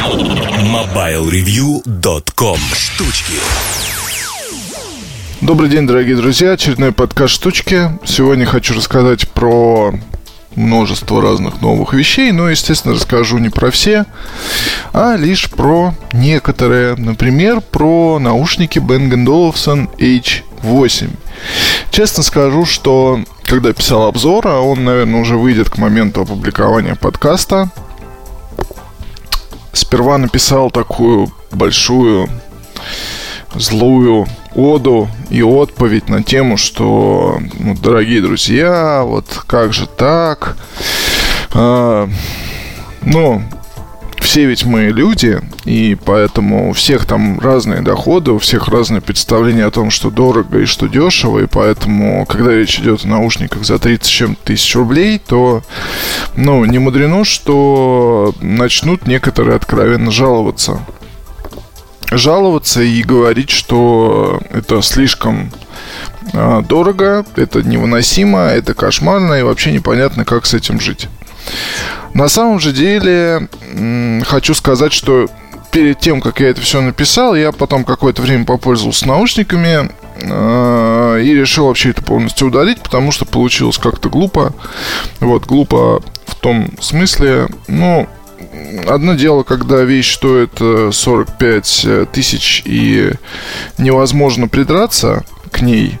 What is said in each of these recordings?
MobileReview.com Штучки Добрый день, дорогие друзья. Очередной подкаст «Штучки». Сегодня хочу рассказать про множество разных новых вещей, но, естественно, расскажу не про все, а лишь про некоторые. Например, про наушники Bang Olufsen H8. Честно скажу, что когда писал обзор, а он, наверное, уже выйдет к моменту опубликования подкаста, сперва написал такую большую злую оду и отповедь на тему, что, ну, дорогие друзья, вот как же так? А, ну, все ведь мы люди, и поэтому у всех там разные доходы, у всех разные представления о том, что дорого и что дешево, и поэтому, когда речь идет о наушниках за 30 чем тысяч рублей, то, ну, не мудрено, что начнут некоторые откровенно жаловаться жаловаться и говорить, что это слишком а, дорого, это невыносимо, это кошмарно и вообще непонятно, как с этим жить. На самом же деле хочу сказать, что перед тем, как я это все написал, я потом какое-то время попользовался наушниками э, и решил вообще это полностью удалить, потому что получилось как-то глупо. Вот, глупо в том смысле, ну, одно дело, когда вещь стоит 45 э, тысяч и невозможно придраться к ней,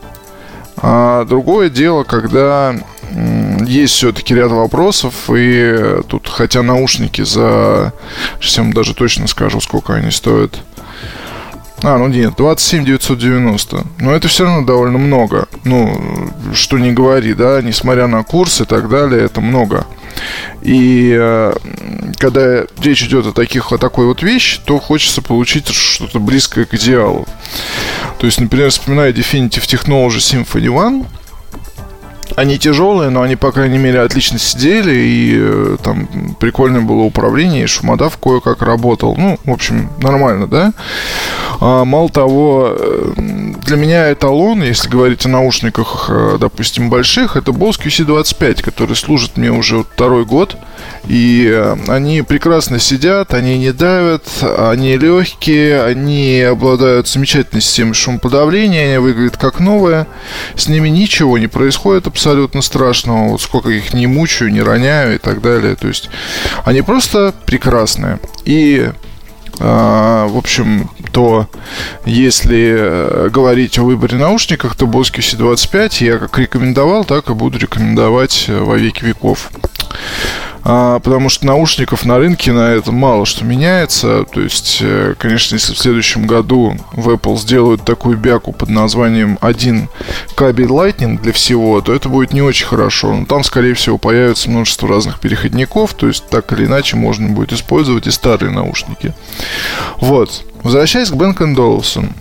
а другое дело, когда есть все-таки ряд вопросов, и тут, хотя наушники за... Вам даже точно скажу, сколько они стоят. А, ну нет, 27 990. Но это все равно довольно много. Ну, что не говори, да, несмотря на курс и так далее, это много. И э, когда речь идет о, таких, о такой вот вещи, то хочется получить что-то близкое к идеалу. То есть, например, вспоминая Definitive Technology Symphony One, они тяжелые, но они, по крайней мере, отлично сидели, и э, там прикольное было управление, и шумодав кое-как работал. Ну, в общем, нормально, да? А, мало того, э, для меня эталон, если говорить о наушниках, э, допустим, больших, это Bose QC25, который служит мне уже второй год. И э, они прекрасно сидят, они не давят, они легкие, они обладают замечательной системой шумоподавления, они выглядят как новые. С ними ничего не происходит абсолютно страшного. Вот сколько их не мучаю, не роняю и так далее. То есть они просто прекрасные. И в общем, то если э, говорить о выборе наушников, то Bose QC25 я как рекомендовал, так и буду рекомендовать э, во веки веков а, потому что наушников на рынке на это мало что меняется. То есть, э, конечно, если в следующем году в Apple сделают такую бяку под названием один кабель Lightning для всего, то это будет не очень хорошо. Но там, скорее всего, появится множество разных переходников, то есть так или иначе можно будет использовать и старые наушники. Вот. Возвращаясь к Bang Olufsen.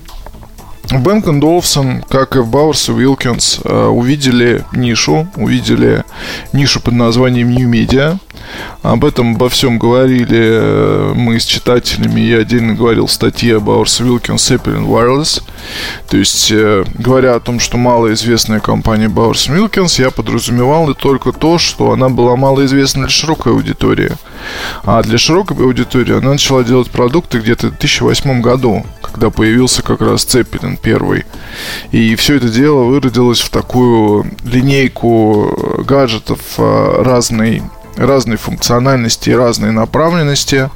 Бенк и Долфсон, как и в Бауэрс и Уилкинс, э, увидели нишу, увидели нишу под названием New Media. Об этом обо всем говорили э, мы с читателями. Я отдельно говорил в статье Бауэрс Уилкинс Zeppelin Wireless. То есть, э, говоря о том, что малоизвестная компания Бауэрс Уилкинс, я подразумевал только то, что она была малоизвестна для широкой аудитории. А для широкой аудитории она начала делать продукты где-то в 2008 году, когда появился как раз Цеппелин первый. И все это дело выродилось в такую линейку гаджетов а, разной разной функциональности и разной направленности.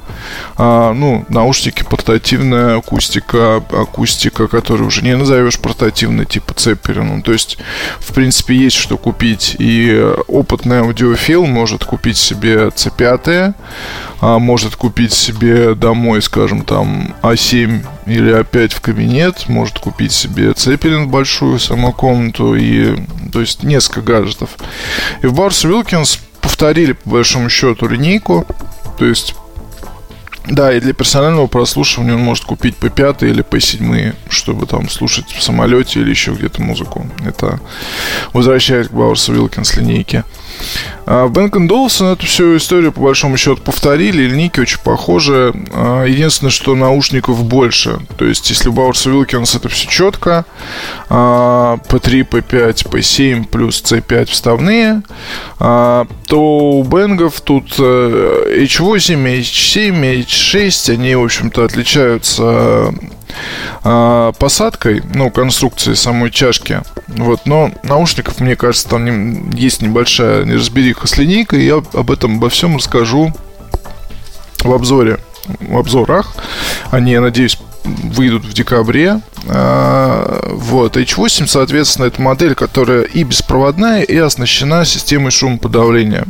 А, ну, наушники портативная акустика, акустика, которую уже не назовешь портативной, типа Цеппелин. То есть, в принципе, есть что купить. И опытный аудиофил может купить себе C5, а может купить себе домой, скажем, там А7 или А5 в кабинет, может купить себе Цепелин большую саму комнату и, то есть, несколько гаджетов. И в Барс Wilkins повторили, по большому счету, линейку. То есть да, и для персонального прослушивания он может купить по 5 или по 7, чтобы там слушать в самолете или еще где-то музыку. Это возвращаясь к Бауэрсу Вилкинс линейке. А Bang Olufsen эту всю историю, по большому счету, повторили. Линейки очень похожи. А, единственное, что наушников больше. То есть, если у Bowers Wilkins это все четко, P3, P5, P7 плюс C5 вставные, а, то у Бенгов тут H8, H7, H6, они, в общем-то, отличаются а, посадкой, ну, конструкцией самой чашки. Вот, но наушников, мне кажется, там не, есть небольшая неразбериха с линейкой. И я об этом обо всем расскажу в обзоре, в обзорах. Они, я надеюсь, выйдут в декабре. А, вот, H8, соответственно, это модель, которая и беспроводная, и оснащена системой шумоподавления.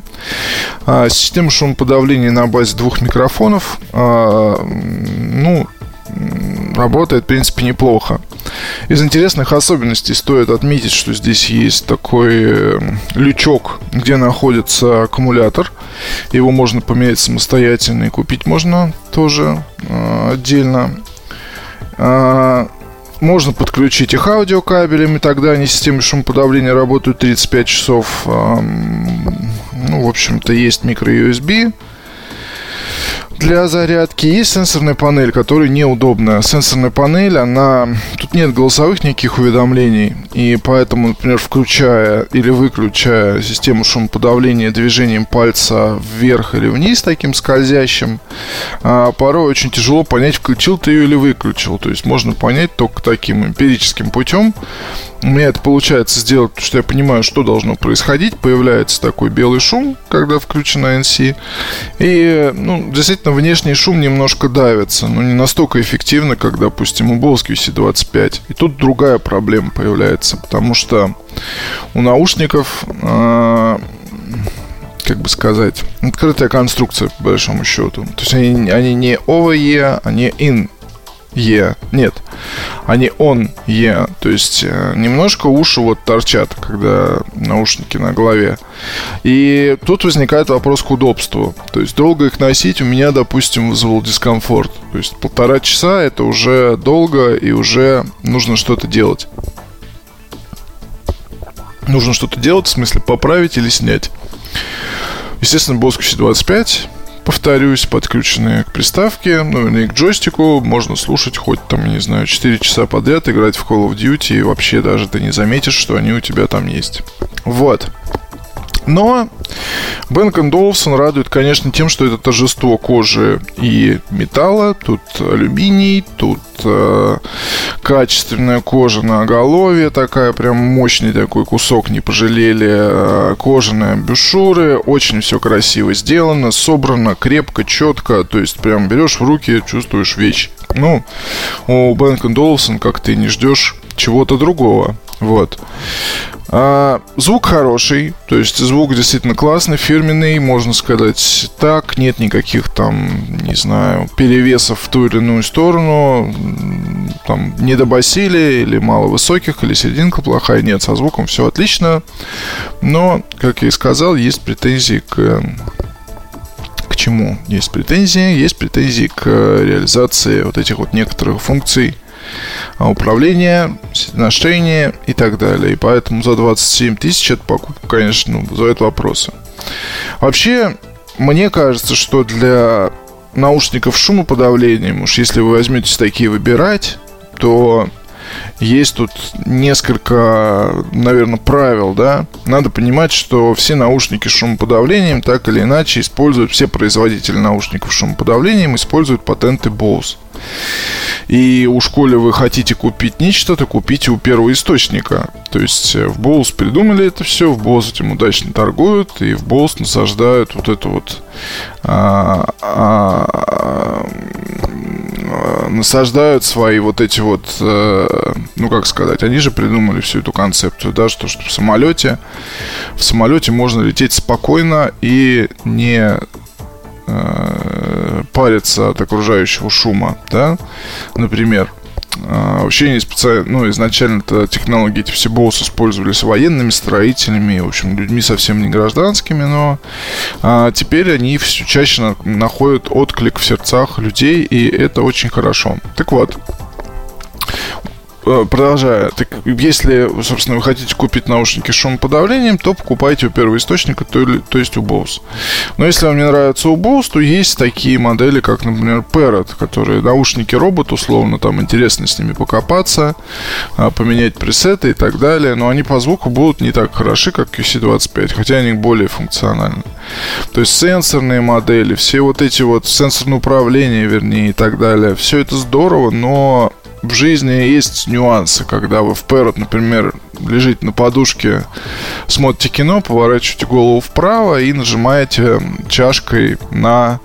А, система шумоподавления на базе двух микрофонов. А, ну, работает, в принципе, неплохо. Из интересных особенностей стоит отметить, что здесь есть такой э, лючок, где находится аккумулятор. Его можно поменять самостоятельно и купить можно тоже э, отдельно. Э, можно подключить их аудиокабелями, тогда они системы шумоподавления работают 35 часов. Э, ну, в общем-то, есть микро-USB для зарядки. Есть сенсорная панель, которая неудобная. Сенсорная панель, она... Тут нет голосовых никаких уведомлений. И поэтому, например, включая или выключая систему шумоподавления движением пальца вверх или вниз, таким скользящим, а, порой очень тяжело понять, включил ты ее или выключил. То есть можно понять только таким эмпирическим путем. У меня это получается сделать, потому что я понимаю, что должно происходить. Появляется такой белый шум, когда включена NC. И, ну, действительно, внешний шум немножко давится. Но не настолько эффективно, как, допустим, у Bose QC25. И тут другая проблема появляется. Потому что у наушников... Э- как бы сказать, открытая конструкция, по большому счету. То есть они, они не over они in Е. Нет. Они он Е. То есть э, немножко уши вот торчат, когда наушники на голове. И тут возникает вопрос к удобству. То есть долго их носить у меня, допустим, вызвал дискомфорт. То есть полтора часа это уже долго и уже нужно что-то делать. Нужно что-то делать, в смысле поправить или снять. Естественно, Bose 25 повторюсь, подключенные к приставке, ну или к джойстику, можно слушать хоть там, не знаю, 4 часа подряд, играть в Call of Duty, и вообще даже ты не заметишь, что они у тебя там есть. Вот. Но Бенк Олufsen радует, конечно, тем, что это торжество кожи и металла. Тут алюминий, тут э, качественная кожа на оголовье, такая прям мощный такой кусок, не пожалели. Э, кожаные бюшуры, очень все красиво сделано, собрано крепко, четко. То есть прям берешь в руки, чувствуешь вещь. Ну, у Бенк Олufsen как ты не ждешь чего-то другого. Вот. А, звук хороший, то есть звук действительно классный, фирменный, можно сказать так, нет никаких там, не знаю, перевесов в ту или иную сторону, там недобасили или мало высоких, или серединка плохая, нет, со звуком все отлично, но, как я и сказал, есть претензии к к чему есть претензии? Есть претензии к реализации вот этих вот некоторых функций а, управления, ношения и так далее. И поэтому за 27 тысяч эта покупка, конечно, ну, вызывает вопросы. Вообще, мне кажется, что для наушников шумоподавлением, уж если вы возьметесь такие выбирать, то есть тут несколько, наверное, правил, да. Надо понимать, что все наушники с шумоподавлением так или иначе используют, все производители наушников с шумоподавлением используют патенты Bose. И уж коли вы хотите купить нечто, то купите у первого источника. То есть э, в Bose придумали это все, в Bose этим удачно торгуют, и в Bose насаждают вот это вот а, а, а, насаждают свои вот эти вот, а, ну как сказать, они же придумали всю эту концепцию, да, что, что в самолете, в самолете можно лететь спокойно и не э, париться от окружающего шума, да, например. А, вообще не специально, ну, изначально-то технологии эти все BOSS использовались военными, строителями, в общем, людьми совсем не гражданскими, но а, теперь они все чаще на, находят отклик в сердцах людей, и это очень хорошо. Так вот, продолжая, так если, собственно, вы хотите купить наушники с шумоподавлением, то покупайте у первоисточника, то, то есть у Bose. Но если вам не нравится у Bose, то есть такие модели, как, например, Parrot, которые наушники робот, условно, там интересно с ними покопаться, а, поменять пресеты и так далее, но они по звуку будут не так хороши, как QC25, хотя они более функциональны. То есть сенсорные модели, все вот эти вот сенсорные управления, вернее, и так далее, все это здорово, но в жизни есть нюансы, когда вы в Parrot, например, лежите на подушке, смотрите кино, поворачиваете голову вправо и нажимаете чашкой на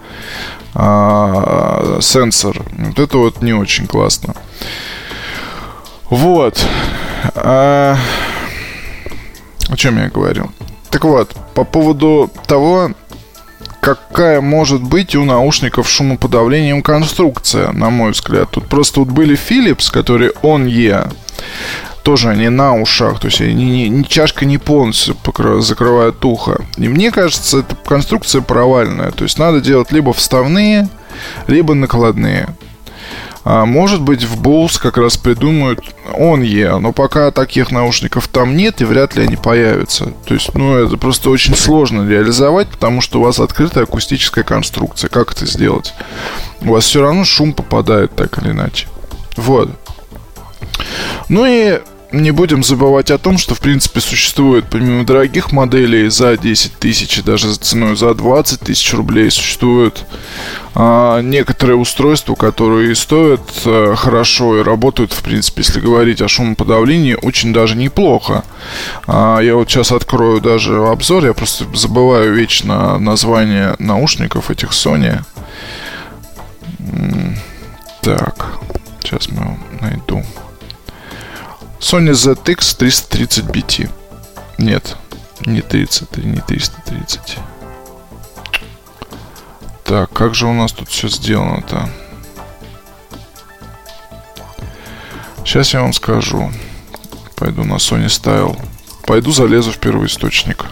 а, сенсор. Вот это вот не очень классно. Вот. А, о чем я говорил? Так вот, по поводу того, какая может быть у наушников шумоподавлением конструкция, на мой взгляд. Тут просто вот были Philips, которые он е тоже они на ушах, то есть они, ни, ни чашка не полностью покры, закрывает ухо. И мне кажется, эта конструкция провальная. То есть надо делать либо вставные, либо накладные. А, может быть, в Bose как раз придумают он е, но пока таких наушников там нет, и вряд ли они появятся. То есть, ну, это просто очень сложно реализовать, потому что у вас открытая акустическая конструкция. Как это сделать? У вас все равно шум попадает так или иначе. Вот. Ну и не будем забывать о том, что, в принципе, существует, помимо дорогих моделей за 10 тысяч и даже за ценой за 20 тысяч рублей, существуют а, некоторые устройства, которые стоят а, хорошо и работают, в принципе, если говорить о шумоподавлении, очень даже неплохо. А, я вот сейчас открою даже обзор, я просто забываю вечно название наушников этих Sony. Так, сейчас мы его найду. Sony ZX 330 BT. Нет, не 30, не 330. Так, как же у нас тут все сделано-то? Сейчас я вам скажу. Пойду на Sony Style. Пойду залезу в первый источник.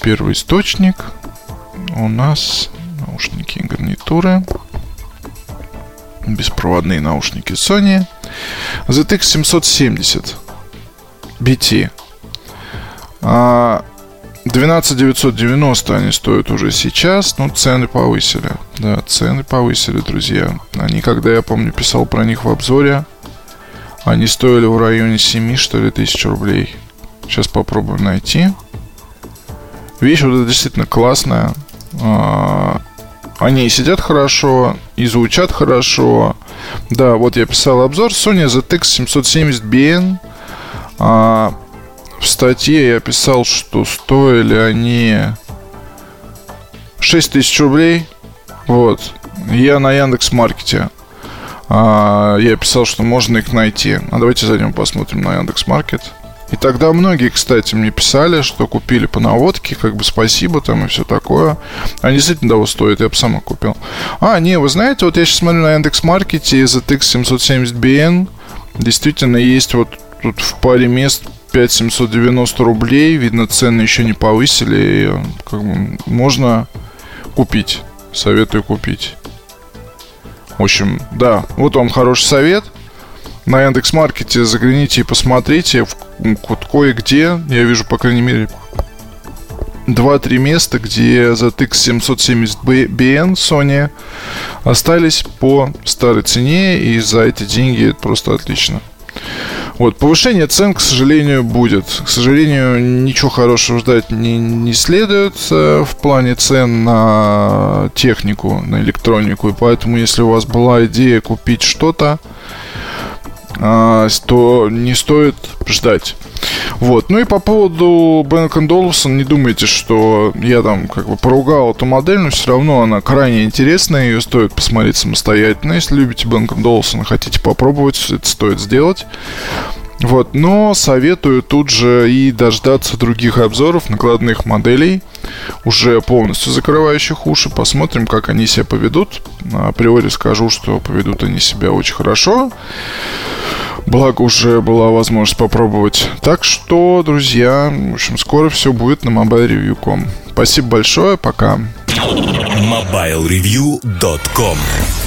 Первый источник у нас наушники и гарнитуры. Беспроводные наушники Sony. ZX 770 BT. 12990 они стоят уже сейчас, но цены повысили. Да, цены повысили, друзья. Они, когда я помню, писал про них в обзоре, они стоили в районе 7, что ли, тысяч рублей. Сейчас попробуем найти. Вещь вот эта действительно классная. А, они сидят хорошо, и звучат хорошо. Да, вот я писал обзор Sony ZX 770BN. А, в статье я писал, что стоили они 6 тысяч рублей. Вот. Я на Яндекс Маркете. А, я писал, что можно их найти. А давайте зайдем посмотрим на Яндекс Маркет. И тогда многие, кстати, мне писали, что купили по наводке, как бы спасибо там и все такое. Они действительно того стоят, я бы сама купил. А, не, вы знаете, вот я сейчас смотрю на Яндекс.Маркете ZX 770BN. Действительно есть вот тут в паре мест 5790 рублей. Видно, цены еще не повысили. И, как бы, можно купить. Советую купить. В общем, да, вот вам хороший совет – на Яндекс.Маркете загляните и посмотрите. Вот кое-где, я вижу, по крайней мере, 2-3 места, где ZX 770BN Sony остались по старой цене, и за эти деньги это просто отлично. Вот, повышение цен, к сожалению, будет. К сожалению, ничего хорошего ждать не, не следует э, в плане цен на технику, на электронику. И поэтому, если у вас была идея купить что-то, то не стоит ждать. Вот. Ну и по поводу Бенк Доллсон, не думайте, что я там как бы поругал эту модель, но все равно она крайне интересная, ее стоит посмотреть самостоятельно. Если любите Бенк Доллсон и хотите попробовать, это стоит сделать. Вот, но советую тут же и дождаться других обзоров накладных моделей, уже полностью закрывающих уши. Посмотрим, как они себя поведут. Априори скажу, что поведут они себя очень хорошо. Благо уже была возможность попробовать. Так что, друзья, в общем, скоро все будет на mobilereview.com. Спасибо большое, пока. mobilereview.com